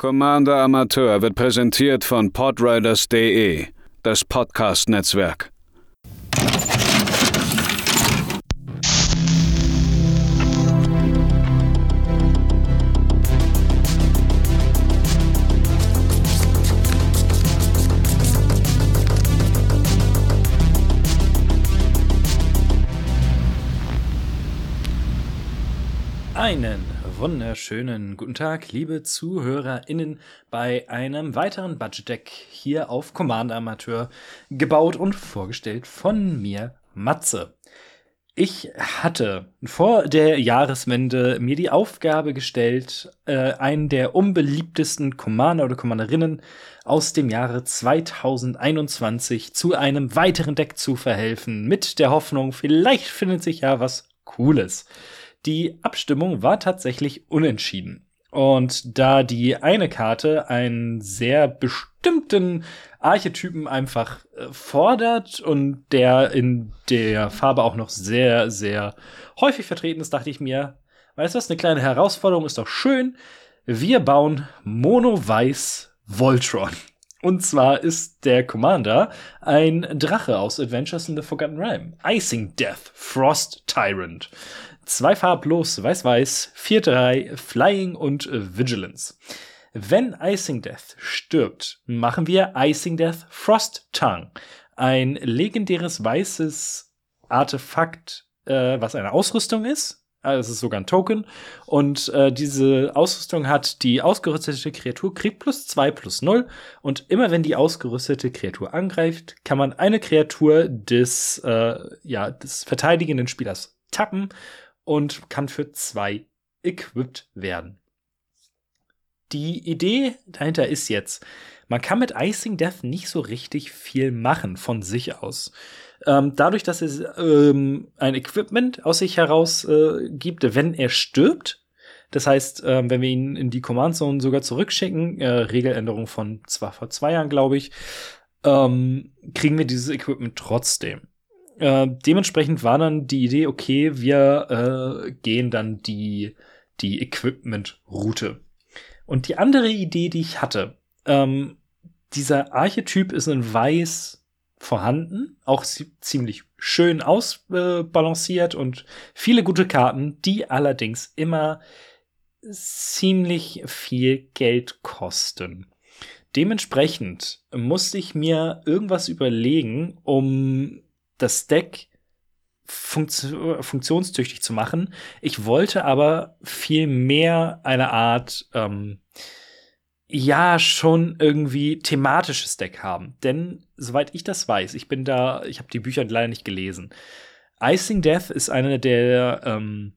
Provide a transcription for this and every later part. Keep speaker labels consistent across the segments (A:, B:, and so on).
A: Commander Amateur wird präsentiert von podriders.de, das Podcast-Netzwerk.
B: Einen wunderschönen guten Tag, liebe ZuhörerInnen, bei einem weiteren Budget Deck hier auf Commander Amateur, gebaut und vorgestellt von mir, Matze. Ich hatte vor der Jahreswende mir die Aufgabe gestellt, äh, einen der unbeliebtesten Commander oder Commanderinnen aus dem Jahre 2021 zu einem weiteren Deck zu verhelfen, mit der Hoffnung, vielleicht findet sich ja was Cooles. Die Abstimmung war tatsächlich unentschieden. Und da die eine Karte einen sehr bestimmten Archetypen einfach äh, fordert und der in der Farbe auch noch sehr, sehr häufig vertreten ist, dachte ich mir, weißt du was, eine kleine Herausforderung ist doch schön. Wir bauen Mono-Weiß Voltron. Und zwar ist der Commander ein Drache aus Adventures in the Forgotten Realm. Icing Death, Frost Tyrant. Zwei farblos, weiß-weiß, 4-3, Flying und Vigilance. Wenn Icing Death stirbt, machen wir Icing Death Frost Tongue. Ein legendäres weißes Artefakt, äh, was eine Ausrüstung ist. Es ist sogar ein Token. Und äh, diese Ausrüstung hat die ausgerüstete Kreatur kriegt plus 2 plus 0. Und immer wenn die ausgerüstete Kreatur angreift, kann man eine Kreatur des, äh, ja, des verteidigenden Spielers tappen und kann für zwei equipped werden. Die Idee dahinter ist jetzt, man kann mit Icing Death nicht so richtig viel machen von sich aus. Ähm, dadurch, dass es ähm, ein Equipment aus sich heraus äh, gibt, wenn er stirbt, das heißt, ähm, wenn wir ihn in die Command Zone sogar zurückschicken, äh, Regeländerung von zwar vor zwei Jahren, glaube ich, ähm, kriegen wir dieses Equipment trotzdem. Äh, dementsprechend war dann die Idee, okay, wir äh, gehen dann die, die Equipment-Route. Und die andere Idee, die ich hatte, ähm, dieser Archetyp ist in Weiß vorhanden, auch ziemlich schön ausbalanciert und viele gute Karten, die allerdings immer ziemlich viel Geld kosten. Dementsprechend musste ich mir irgendwas überlegen, um das Deck funktio funktionstüchtig zu machen. Ich wollte aber viel mehr eine Art, ähm, ja, schon irgendwie thematisches Deck haben. Denn, soweit ich das weiß, ich bin da, ich habe die Bücher leider nicht gelesen. Icing Death ist eine der ähm,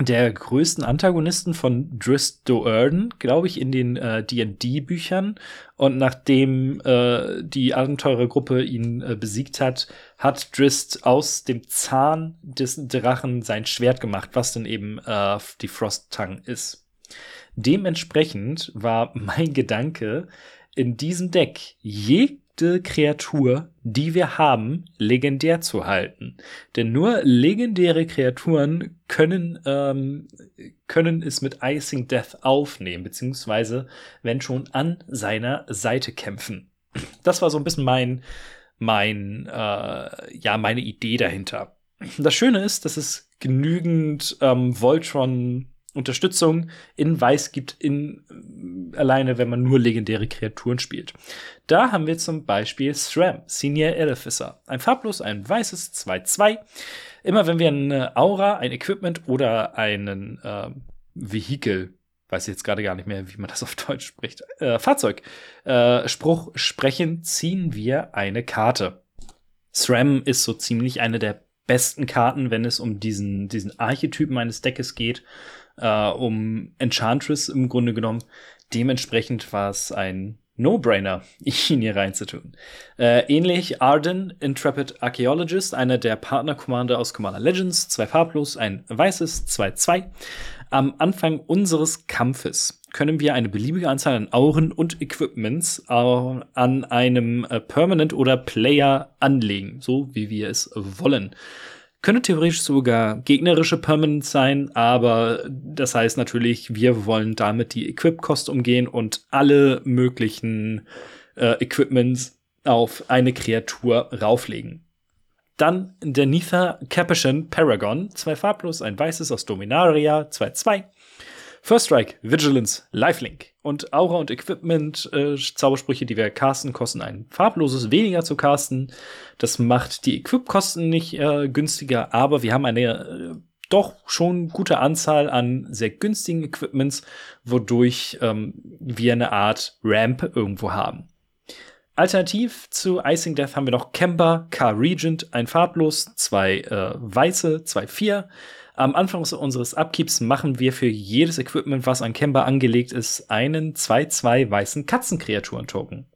B: der größten Antagonisten von Drist Do'Urden, glaube ich, in den äh, D&D-Büchern. Und nachdem äh, die Abenteurergruppe ihn äh, besiegt hat, hat Drist aus dem Zahn des Drachen sein Schwert gemacht, was dann eben äh, die Frost Tongue ist. Dementsprechend war mein Gedanke, in diesem Deck je beliebte Kreatur, die wir haben, legendär zu halten. Denn nur legendäre Kreaturen können, ähm, können es mit Icing Death aufnehmen, beziehungsweise, wenn schon, an seiner Seite kämpfen. Das war so ein bisschen mein, mein, äh, ja, meine Idee dahinter. Das Schöne ist, dass es genügend ähm, Voltron Unterstützung in Weiß gibt, in, alleine, wenn man nur legendäre Kreaturen spielt. Da haben wir zum Beispiel Thram, Senior Edificer. Ein farblos, ein weißes 2-2. Immer wenn wir eine Aura, ein Equipment oder einen äh, Vehikel, weiß ich jetzt gerade gar nicht mehr, wie man das auf Deutsch spricht, äh, Fahrzeug, äh, Spruch sprechen, ziehen wir eine Karte. SRAM ist so ziemlich eine der besten Karten, wenn es um diesen, diesen Archetypen eines Deckes geht äh, um Enchantress im Grunde genommen. Dementsprechend war es ein No-Brainer, ihn hier reinzutun. Äh, ähnlich Arden, Intrepid Archaeologist, einer der Partner-Commander aus Commander Legends, zwei farblos, ein weißes, 2-2. Am Anfang unseres Kampfes können wir eine beliebige Anzahl an Auren und Equipments äh, an einem äh, Permanent oder Player anlegen, so wie wir es wollen. Können theoretisch sogar gegnerische Permanents sein, aber das heißt natürlich, wir wollen damit die Equip-Kost umgehen und alle möglichen äh, Equipments auf eine Kreatur rauflegen. Dann der Nitha Capuchin Paragon, zwei farblos, ein weißes aus Dominaria, 2-2. First Strike, Vigilance, Lifelink und Aura und Equipment äh, Zaubersprüche, die wir casten, kosten ein farbloses weniger zu casten. Das macht die Equip-Kosten nicht äh, günstiger, aber wir haben eine äh, doch schon gute Anzahl an sehr günstigen Equipments, wodurch ähm, wir eine Art Ramp irgendwo haben. Alternativ zu Icing Death haben wir noch Kemba, K-Regent, ein farblos, zwei äh, weiße, zwei vier. Am Anfang unseres Upkeeps machen wir für jedes Equipment, was an Kemba angelegt ist, einen 2-2 weißen Katzenkreaturen-Token.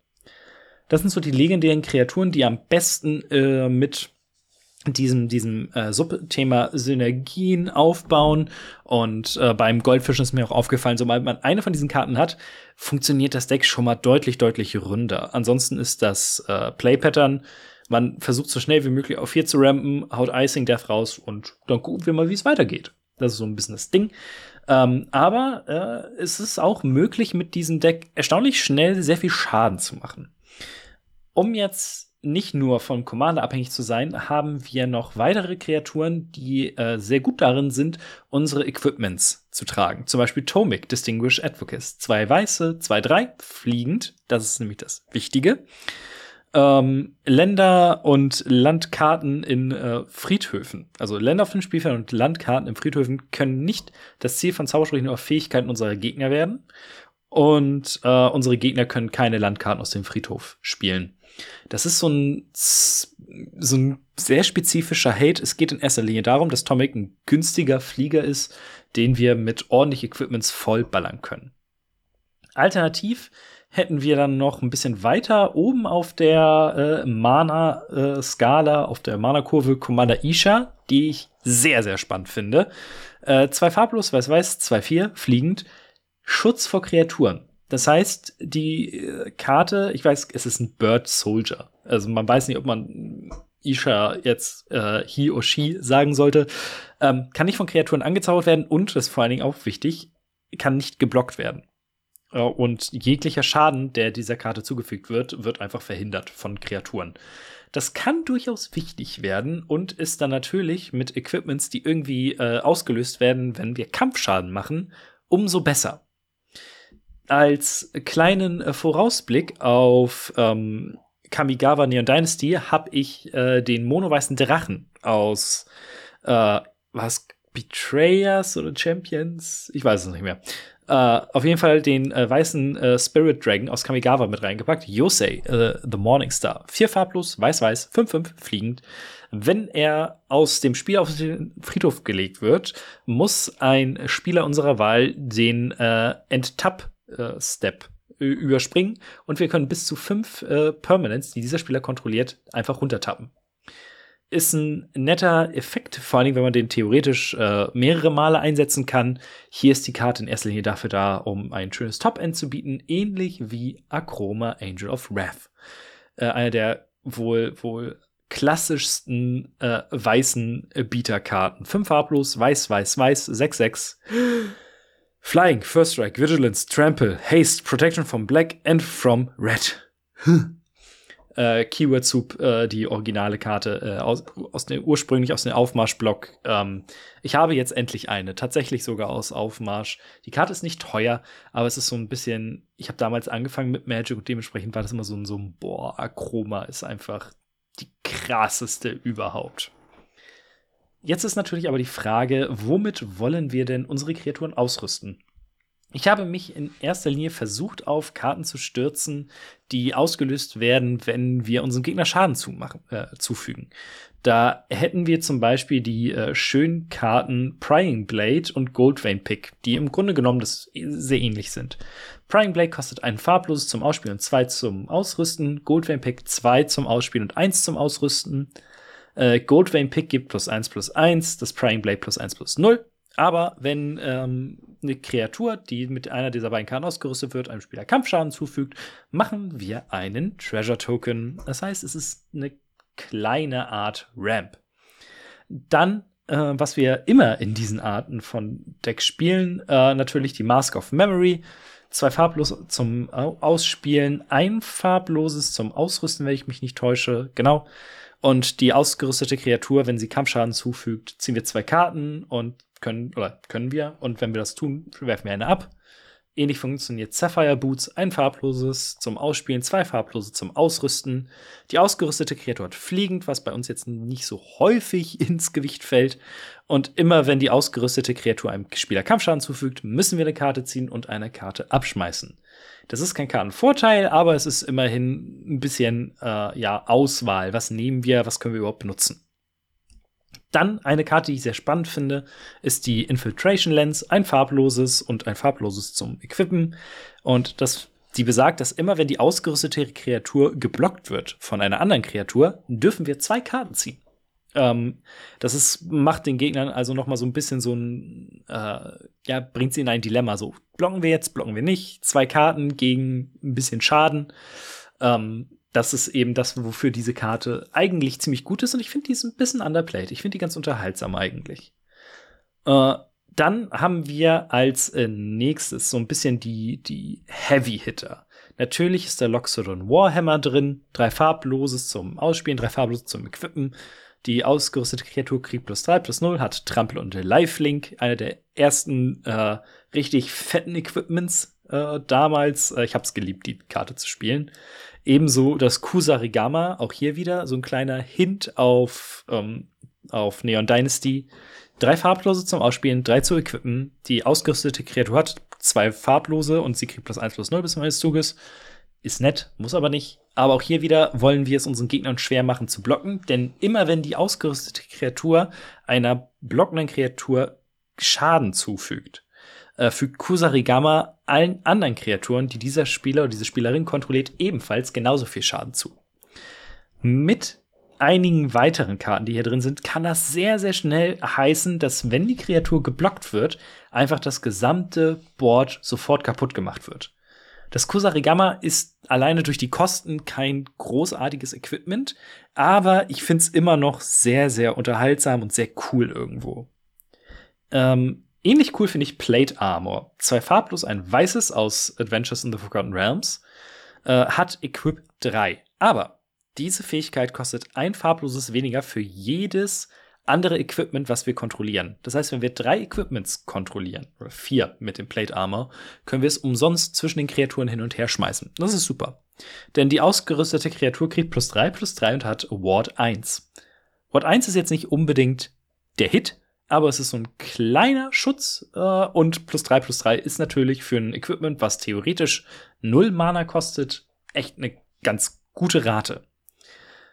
B: Das sind so die legendären Kreaturen, die am besten äh, mit diesem, diesem äh, Subthema Synergien aufbauen. Und äh, beim Goldfischen ist mir auch aufgefallen, sobald man eine von diesen Karten hat, funktioniert das Deck schon mal deutlich, deutlich runder. Ansonsten ist das äh, Play-Pattern, man versucht so schnell wie möglich auf 4 zu rampen, haut Icing Death raus und dann gucken wir mal, wie es weitergeht. Das ist so ein bisschen das Ding. Ähm, aber äh, es ist auch möglich, mit diesem Deck erstaunlich schnell sehr viel Schaden zu machen. Um jetzt nicht nur vom Commander abhängig zu sein, haben wir noch weitere Kreaturen, die äh, sehr gut darin sind, unsere Equipments zu tragen. Zum Beispiel Tomic, Distinguished Advocates. Zwei weiße, zwei drei, fliegend. Das ist nämlich das Wichtige. Ähm, Länder und Landkarten in äh, Friedhöfen. Also Länder auf den Spielfeldern und Landkarten in Friedhöfen können nicht das Ziel von Zaubersprüchen oder Fähigkeiten unserer Gegner werden. Und äh, unsere Gegner können keine Landkarten aus dem Friedhof spielen. Das ist so ein, so ein sehr spezifischer Hate. Es geht in erster Linie darum, dass Tomic ein günstiger Flieger ist, den wir mit ordentlich Equipments vollballern können. Alternativ hätten wir dann noch ein bisschen weiter oben auf der äh, Mana-Skala, äh, auf der Mana-Kurve Commander Isha, die ich sehr, sehr spannend finde. Äh, zwei farblos, weiß-weiß, zwei vier, fliegend. Schutz vor Kreaturen. Das heißt, die äh, Karte, ich weiß, es ist ein Bird Soldier. Also man weiß nicht, ob man Isha jetzt äh, he or she sagen sollte. Ähm, kann nicht von Kreaturen angezaubert werden und, das ist vor allen Dingen auch wichtig, kann nicht geblockt werden. Äh, und jeglicher Schaden, der dieser Karte zugefügt wird, wird einfach verhindert von Kreaturen. Das kann durchaus wichtig werden und ist dann natürlich mit Equipments, die irgendwie äh, ausgelöst werden, wenn wir Kampfschaden machen, umso besser als kleinen äh, Vorausblick auf ähm, Kamigawa Neon Dynasty habe ich äh, den monoweißen Drachen aus äh, was Betrayers oder Champions? Ich weiß es nicht mehr. Uh, auf jeden Fall den äh, weißen äh, Spirit Dragon aus Kamigawa mit reingepackt. Yosei, äh, The Morning Star. Vier farblos, weiß-weiß, 5-5, fliegend. Wenn er aus dem Spiel auf den Friedhof gelegt wird, muss ein Spieler unserer Wahl den äh, Enttap äh, überspringen und wir können bis zu fünf äh, Permanents, die dieser Spieler kontrolliert, einfach runtertappen. Ist ein netter Effekt, vor allem wenn man den theoretisch äh, mehrere Male einsetzen kann. Hier ist die Karte in erster Linie dafür da, um ein schönes Top-End zu bieten, ähnlich wie Akroma Angel of Wrath. Äh, einer der wohl, wohl klassischsten äh, weißen Bieterkarten. Fünf farblos, weiß, weiß, weiß, 6, 6. Flying, First Strike, Vigilance, Trample, Haste, Protection from Black and from Red. Äh, Keyword Soup, äh, die originale Karte äh, aus, aus der, ursprünglich aus dem Aufmarschblock. Ähm, ich habe jetzt endlich eine, tatsächlich sogar aus Aufmarsch. Die Karte ist nicht teuer, aber es ist so ein bisschen. Ich habe damals angefangen mit Magic und dementsprechend war das immer so ein, so ein boah, Akroma ist einfach die krasseste überhaupt. Jetzt ist natürlich aber die Frage, womit wollen wir denn unsere Kreaturen ausrüsten? Ich habe mich in erster Linie versucht, auf Karten zu stürzen, die ausgelöst werden, wenn wir unserem Gegner Schaden zumachen, äh, zufügen. Da hätten wir zum Beispiel die äh, schönen Karten Prying Blade und Goldvein Pick, die im Grunde genommen das sehr ähnlich sind. Prying Blade kostet ein farbloses zum Ausspielen und zwei zum Ausrüsten, Goldvein Pick zwei zum Ausspielen und eins zum Ausrüsten. Äh, Goldvein Pick gibt plus 1 plus 1, das Prying Blade plus 1 plus 0. Aber wenn ähm, eine Kreatur, die mit einer dieser beiden Karten ausgerüstet wird, einem Spieler Kampfschaden zufügt, machen wir einen Treasure Token. Das heißt, es ist eine kleine Art Ramp. Dann, äh, was wir immer in diesen Arten von Decks spielen, äh, natürlich die Mask of Memory. Zwei farblose zum Ausspielen, ein farbloses zum Ausrüsten, wenn ich mich nicht täusche. Genau. Und die ausgerüstete Kreatur, wenn sie Kampfschaden zufügt, ziehen wir zwei Karten und können, oder können wir. Und wenn wir das tun, werfen wir eine ab. Ähnlich funktioniert Sapphire Boots, ein farbloses zum Ausspielen, zwei farblose zum Ausrüsten. Die ausgerüstete Kreatur hat fliegend, was bei uns jetzt nicht so häufig ins Gewicht fällt. Und immer wenn die ausgerüstete Kreatur einem Spieler Kampfschaden zufügt, müssen wir eine Karte ziehen und eine Karte abschmeißen. Das ist kein Kartenvorteil, aber es ist immerhin ein bisschen äh, ja, Auswahl. Was nehmen wir, was können wir überhaupt benutzen? Dann eine Karte, die ich sehr spannend finde, ist die Infiltration Lens, ein farbloses und ein farbloses zum Equippen. Und das, die besagt, dass immer wenn die ausgerüstete Kreatur geblockt wird von einer anderen Kreatur, dürfen wir zwei Karten ziehen. Ähm, das ist, macht den Gegnern also noch mal so ein bisschen so ein, äh, ja, bringt sie in ein Dilemma. So, blocken wir jetzt, blocken wir nicht. Zwei Karten gegen ein bisschen Schaden. Ähm, das ist eben das, wofür diese Karte eigentlich ziemlich gut ist. Und ich finde die ist ein bisschen underplayed. Ich finde die ganz unterhaltsam eigentlich. Äh, dann haben wir als äh, nächstes so ein bisschen die, die Heavy Hitter. Natürlich ist der Loxodon Warhammer drin. Drei farbloses zum Ausspielen, drei farblose zum Equippen. Die ausgerüstete Kreatur kriegt plus 3 plus 0, hat Trampel und Lifelink. Einer der ersten äh, richtig fetten Equipments äh, damals. Äh, ich habe es geliebt, die Karte zu spielen. Ebenso das Kusarigama, auch hier wieder so ein kleiner Hint auf, ähm, auf Neon Dynasty. Drei farblose zum Ausspielen, drei zu equippen. Die ausgerüstete Kreatur hat zwei farblose und sie kriegt plus eins plus null bis zum Ende des Zuges. Ist nett, muss aber nicht. Aber auch hier wieder wollen wir es unseren Gegnern schwer machen zu blocken, denn immer wenn die ausgerüstete Kreatur einer blockenden Kreatur Schaden zufügt, äh, fügt Kusarigama allen anderen Kreaturen, die dieser Spieler oder diese Spielerin kontrolliert, ebenfalls genauso viel Schaden zu. Mit einigen weiteren Karten, die hier drin sind, kann das sehr, sehr schnell heißen, dass wenn die Kreatur geblockt wird, einfach das gesamte Board sofort kaputt gemacht wird. Das Kusarigama ist alleine durch die Kosten kein großartiges Equipment, aber ich finde es immer noch sehr, sehr unterhaltsam und sehr cool irgendwo. Ähm, Ähnlich cool finde ich Plate Armor. Zwei farblos, ein weißes aus Adventures in the Forgotten Realms. Äh, hat Equip 3. Aber diese Fähigkeit kostet ein farbloses weniger für jedes andere Equipment, was wir kontrollieren. Das heißt, wenn wir drei Equipments kontrollieren, oder vier mit dem Plate Armor, können wir es umsonst zwischen den Kreaturen hin und her schmeißen. Das ist super. Denn die ausgerüstete Kreatur kriegt plus 3 plus 3 und hat Ward 1. Ward 1 ist jetzt nicht unbedingt der Hit, aber es ist so ein kleiner Schutz äh, und plus 3 plus 3 ist natürlich für ein Equipment, was theoretisch 0 Mana kostet, echt eine ganz gute Rate.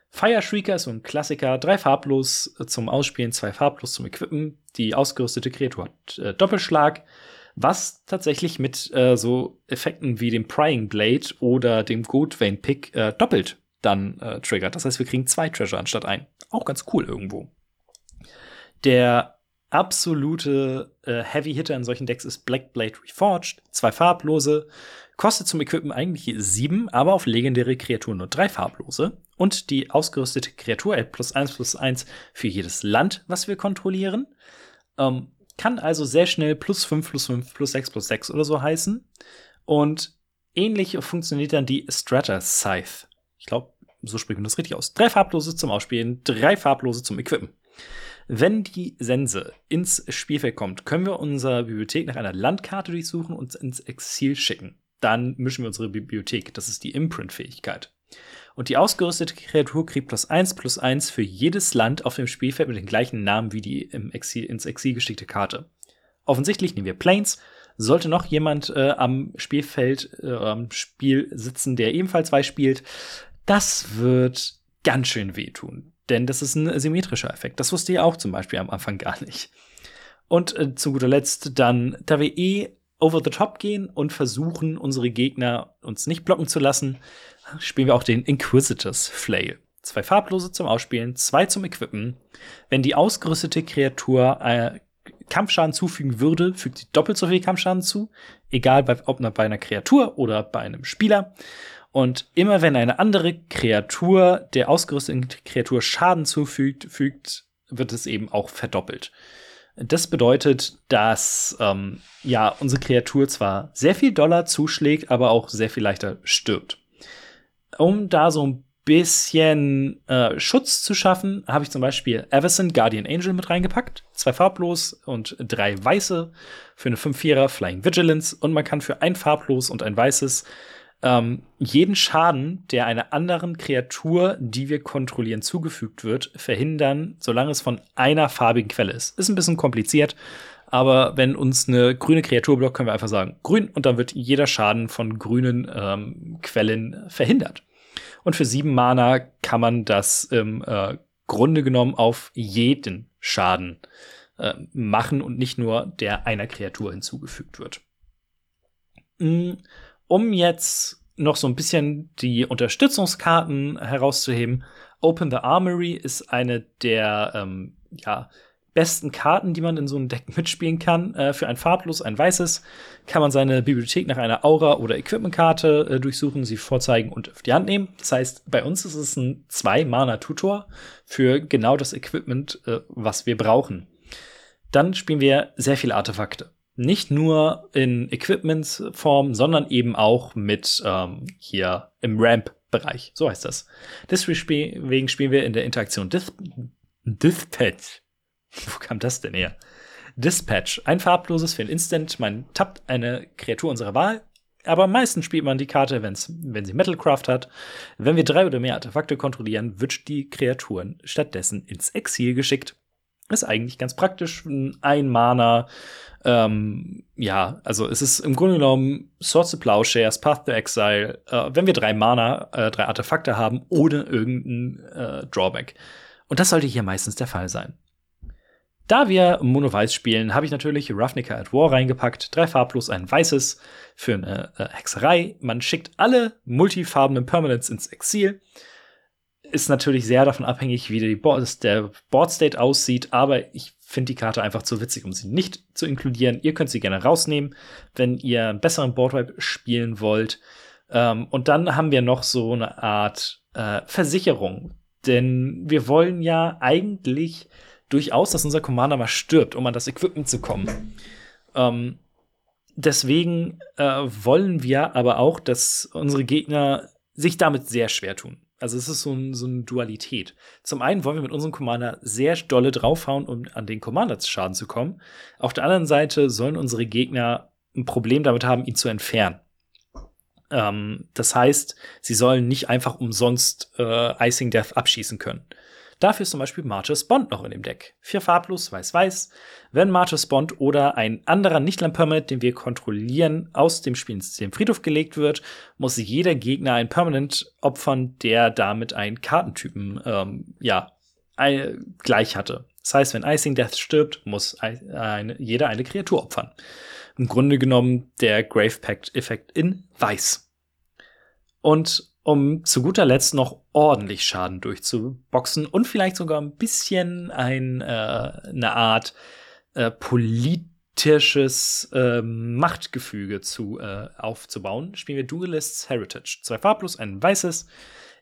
B: Fire Shrieker ist so ein Klassiker, drei farblos zum Ausspielen, zwei farblos zum Equippen. Die ausgerüstete Kreatur hat äh, Doppelschlag, was tatsächlich mit äh, so Effekten wie dem Prying Blade oder dem Goldvein Pick äh, doppelt dann äh, triggert. Das heißt, wir kriegen zwei Treasure anstatt ein. Auch ganz cool irgendwo. Der absolute äh, Heavy Hitter in solchen Decks ist Black Blade Reforged, zwei farblose, kostet zum Equippen eigentlich sieben, aber auf legendäre Kreaturen nur drei farblose. Und die ausgerüstete Kreatur hat plus eins plus eins für jedes Land, was wir kontrollieren. Ähm, kann also sehr schnell plus fünf plus fünf plus sechs plus sechs oder so heißen. Und ähnlich funktioniert dann die Strata Scythe. Ich glaube, so spricht man das richtig aus. Drei farblose zum Ausspielen, drei farblose zum Equippen. Wenn die Sense ins Spielfeld kommt, können wir unsere Bibliothek nach einer Landkarte durchsuchen und ins Exil schicken. Dann mischen wir unsere Bibliothek. Das ist die Imprint-Fähigkeit. Und die ausgerüstete Kreatur kriegt plus eins plus eins für jedes Land auf dem Spielfeld mit dem gleichen Namen wie die im Exil, ins Exil geschickte Karte. Offensichtlich nehmen wir Planes. Sollte noch jemand äh, am Spielfeld, äh, am Spiel sitzen, der ebenfalls zwei spielt, das wird ganz schön wehtun. Denn das ist ein symmetrischer Effekt. Das wusste ich auch zum Beispiel am Anfang gar nicht. Und äh, zu guter Letzt dann, da wir eh over the top gehen und versuchen, unsere Gegner uns nicht blocken zu lassen, spielen wir auch den Inquisitors Flail. Zwei farblose zum Ausspielen, zwei zum Equippen. Wenn die ausgerüstete Kreatur äh, Kampfschaden zufügen würde, fügt sie doppelt so viel Kampfschaden zu, egal bei, ob bei einer Kreatur oder bei einem Spieler. Und immer wenn eine andere Kreatur der ausgerüsteten Kreatur Schaden zufügt, fügt wird es eben auch verdoppelt. Das bedeutet, dass ähm, ja unsere Kreatur zwar sehr viel Dollar zuschlägt, aber auch sehr viel leichter stirbt. Um da so ein bisschen äh, Schutz zu schaffen, habe ich zum Beispiel Everson Guardian Angel mit reingepackt. Zwei farblos und drei weiße für eine 5-4er Flying Vigilance. Und man kann für ein farblos und ein weißes ähm, jeden Schaden, der einer anderen Kreatur, die wir kontrollieren, zugefügt wird, verhindern, solange es von einer farbigen Quelle ist. Ist ein bisschen kompliziert, aber wenn uns eine grüne Kreatur blockt, können wir einfach sagen grün und dann wird jeder Schaden von grünen ähm, Quellen verhindert. Und für sieben Mana kann man das im äh, Grunde genommen auf jeden Schaden äh, machen und nicht nur der einer Kreatur hinzugefügt wird. Mm, um jetzt noch so ein bisschen die Unterstützungskarten herauszuheben, Open the Armory ist eine der ähm, ja, besten Karten, die man in so einem Deck mitspielen kann. Äh, für ein farblos, ein weißes, kann man seine Bibliothek nach einer Aura- oder Equipmentkarte äh, durchsuchen, sie vorzeigen und auf die Hand nehmen. Das heißt, bei uns ist es ein Zwei-Mana-Tutor für genau das Equipment, äh, was wir brauchen. Dann spielen wir sehr viele Artefakte. Nicht nur in Equipmentsform, sondern eben auch mit ähm, hier im Ramp-Bereich. So heißt das. Deswegen spielen wir in der Interaktion Dis Dispatch Wo kam das denn her? Dispatch. Ein farbloses für ein Instant. Man tappt eine Kreatur unserer Wahl. Aber meistens spielt man die Karte, wenn's, wenn sie Metalcraft hat. Wenn wir drei oder mehr Artefakte kontrollieren, wird die Kreaturen stattdessen ins Exil geschickt. Ist eigentlich ganz praktisch. Ein Mana. Ähm, ja, also es ist im Grunde genommen Swords of Plowshares, Path to Exile, äh, wenn wir drei Mana, äh, drei Artefakte haben, ohne irgendein äh, Drawback. Und das sollte hier meistens der Fall sein. Da wir Mono-Weiß spielen, habe ich natürlich Ravnica at War reingepackt. Drei farblos, ein weißes für eine äh, Hexerei. Man schickt alle multifarbenen Permanents ins Exil. Ist natürlich sehr davon abhängig, wie Board, der Board State aussieht, aber ich finde die Karte einfach zu witzig, um sie nicht zu inkludieren. Ihr könnt sie gerne rausnehmen, wenn ihr einen besseren Boardwipe spielen wollt. Ähm, und dann haben wir noch so eine Art äh, Versicherung. Denn wir wollen ja eigentlich durchaus, dass unser Commander mal stirbt, um an das Equipment zu kommen. Ähm, deswegen äh, wollen wir aber auch, dass unsere Gegner sich damit sehr schwer tun. Also es ist so, ein, so eine Dualität. Zum einen wollen wir mit unserem Commander sehr dolle draufhauen, um an den Commander zu Schaden zu kommen. Auf der anderen Seite sollen unsere Gegner ein Problem damit haben, ihn zu entfernen. Ähm, das heißt, sie sollen nicht einfach umsonst äh, Icing Death abschießen können. Dafür ist zum Beispiel Marches Bond noch in dem Deck. Vier farblos, weiß-weiß. Wenn Marches Bond oder ein anderer Nicht-Land-Permanent, den wir kontrollieren, aus dem Spielsystem Friedhof gelegt wird, muss jeder Gegner ein Permanent opfern, der damit einen Kartentypen, ähm, ja, ein, gleich hatte. Das heißt, wenn Icing Death stirbt, muss ein, jeder eine Kreatur opfern. Im Grunde genommen der Grave Pact-Effekt in weiß. Und um zu guter Letzt noch ordentlich Schaden durchzuboxen und vielleicht sogar ein bisschen ein, äh, eine Art äh, politisches äh, Machtgefüge zu, äh, aufzubauen, spielen wir Duelists Heritage. Zwei farblos, ein weißes.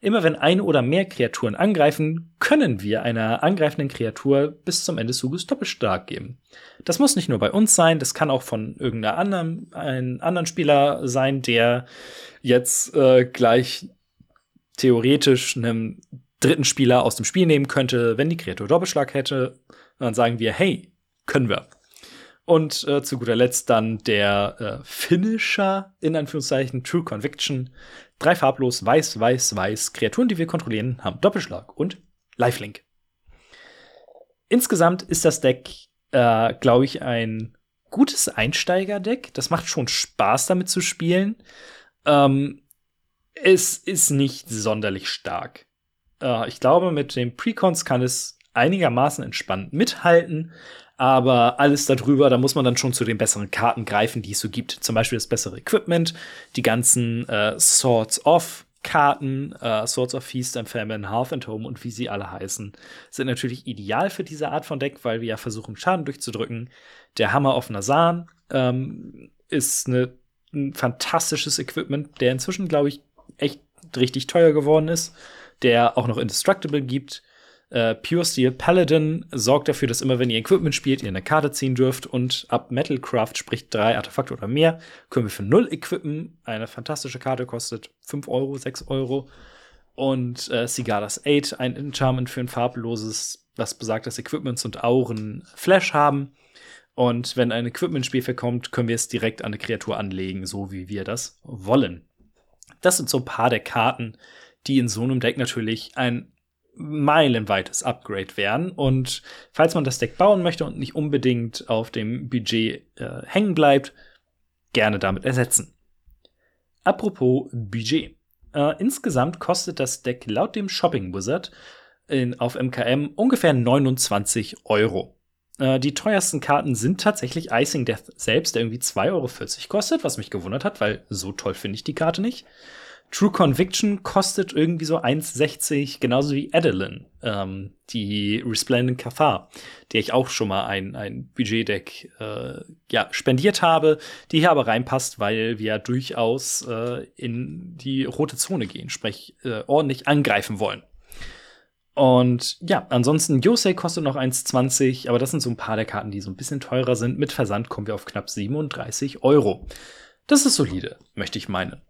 B: Immer wenn eine oder mehr Kreaturen angreifen, können wir einer angreifenden Kreatur bis zum Ende des Zuges doppelstark geben. Das muss nicht nur bei uns sein, das kann auch von irgendeinem anderen, anderen Spieler sein, der jetzt äh, gleich theoretisch einem dritten Spieler aus dem Spiel nehmen könnte, wenn die Kreatur Doppelschlag hätte. dann sagen wir, hey, können wir. Und äh, zu guter Letzt dann der äh, Finisher, in Anführungszeichen, True Conviction. Drei farblos, weiß, weiß, weiß. Kreaturen, die wir kontrollieren, haben Doppelschlag und Lifelink. Insgesamt ist das Deck, äh, glaube ich, ein gutes Einsteiger-Deck. Das macht schon Spaß, damit zu spielen. Ähm, es ist nicht sonderlich stark. Äh, ich glaube, mit den Precons kann es einigermaßen entspannt mithalten, aber alles darüber, da muss man dann schon zu den besseren Karten greifen, die es so gibt. Zum Beispiel das bessere Equipment, die ganzen äh, Swords of Karten, äh, Swords of Feast and Famine, Half and Home und wie sie alle heißen, sind natürlich ideal für diese Art von Deck, weil wir ja versuchen, Schaden durchzudrücken. Der Hammer auf Nasan ähm, ist eine, ein fantastisches Equipment, der inzwischen, glaube ich, echt richtig teuer geworden ist, der auch noch Indestructible gibt. Äh, Pure Steel Paladin sorgt dafür, dass immer, wenn ihr Equipment spielt, ihr eine Karte ziehen dürft. Und ab Metalcraft, sprich drei Artefakte oder mehr, können wir für null equippen. Eine fantastische Karte kostet 5 Euro, 6 Euro. Und äh, Cigadas 8, ein Enchantment für ein farbloses, was besagt, dass Equipments und Auren Flash haben. Und wenn ein Equipment-Spiel verkommt, können wir es direkt an eine Kreatur anlegen, so wie wir das wollen. Das sind so ein paar der Karten, die in so einem Deck natürlich ein meilenweites Upgrade wären. Und falls man das Deck bauen möchte und nicht unbedingt auf dem Budget äh, hängen bleibt, gerne damit ersetzen. Apropos Budget. Äh, insgesamt kostet das Deck laut dem Shopping Wizard in, auf MKM ungefähr 29 Euro. Äh, die teuersten Karten sind tatsächlich Icing Death selbst, der irgendwie 2,40 Euro kostet, was mich gewundert hat, weil so toll finde ich die Karte nicht. True Conviction kostet irgendwie so 1,60, genauso wie Adeline, ähm, die Resplendent Cathar, der ich auch schon mal ein, ein Budgetdeck äh, ja, spendiert habe, die hier aber reinpasst, weil wir durchaus äh, in die rote Zone gehen, sprich äh, ordentlich angreifen wollen. Und ja, ansonsten Yosei kostet noch 1,20, aber das sind so ein paar der Karten, die so ein bisschen teurer sind. Mit Versand kommen wir auf knapp 37 Euro. Das ist solide, möchte ich meinen.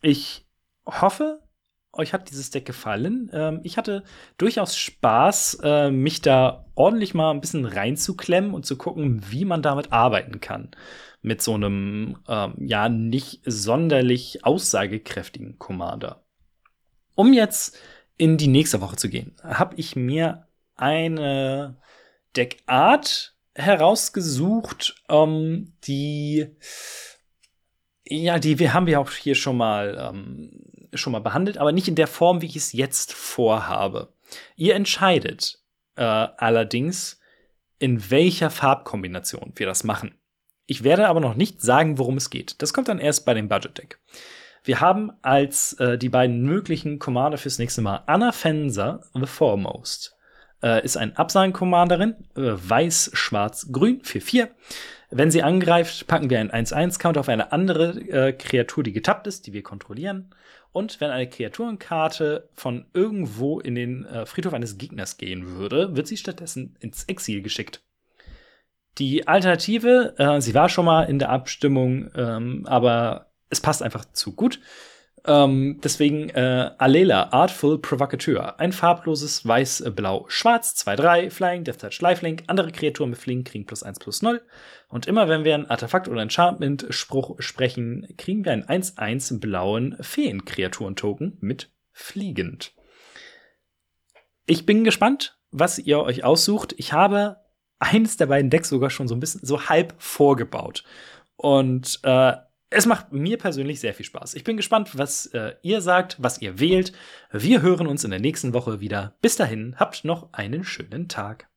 B: Ich hoffe, euch hat dieses Deck gefallen. Ähm, ich hatte durchaus Spaß, äh, mich da ordentlich mal ein bisschen reinzuklemmen und zu gucken, wie man damit arbeiten kann. Mit so einem, ähm, ja, nicht sonderlich aussagekräftigen Commander. Um jetzt in die nächste Woche zu gehen, habe ich mir eine Deckart herausgesucht, ähm, die ja, die wir haben wir auch hier schon mal ähm, schon mal behandelt, aber nicht in der Form, wie ich es jetzt vorhabe. Ihr entscheidet äh, allerdings, in welcher Farbkombination wir das machen. Ich werde aber noch nicht sagen, worum es geht. Das kommt dann erst bei dem Budget Deck. Wir haben als äh, die beiden möglichen Commander fürs nächste Mal Anna Fenser, The Foremost. Äh, ist ein Absagen-Commanderin, äh, weiß, schwarz, grün, 4-4. Wenn sie angreift, packen wir einen 1-1-Counter auf eine andere äh, Kreatur, die getappt ist, die wir kontrollieren. Und wenn eine Kreaturenkarte von irgendwo in den äh, Friedhof eines Gegners gehen würde, wird sie stattdessen ins Exil geschickt. Die Alternative, äh, sie war schon mal in der Abstimmung, ähm, aber es passt einfach zu gut. Ähm, deswegen äh, Alela, Artful Provocateur. Ein farbloses Weiß-Blau-Schwarz, 2-3, Flying, Death Touch, Lifelink. Andere Kreaturen mit Fliegen kriegen plus 1 plus 0. Und immer wenn wir ein Artefakt oder Enchantment-Spruch sprechen, kriegen wir einen 1-1 blauen Feen-Kreaturen-Token mit Fliegend. Ich bin gespannt, was ihr euch aussucht. Ich habe eines der beiden Decks sogar schon so ein bisschen so halb vorgebaut. Und äh, es macht mir persönlich sehr viel Spaß. Ich bin gespannt, was äh, ihr sagt, was ihr wählt. Wir hören uns in der nächsten Woche wieder. Bis dahin, habt noch einen schönen Tag.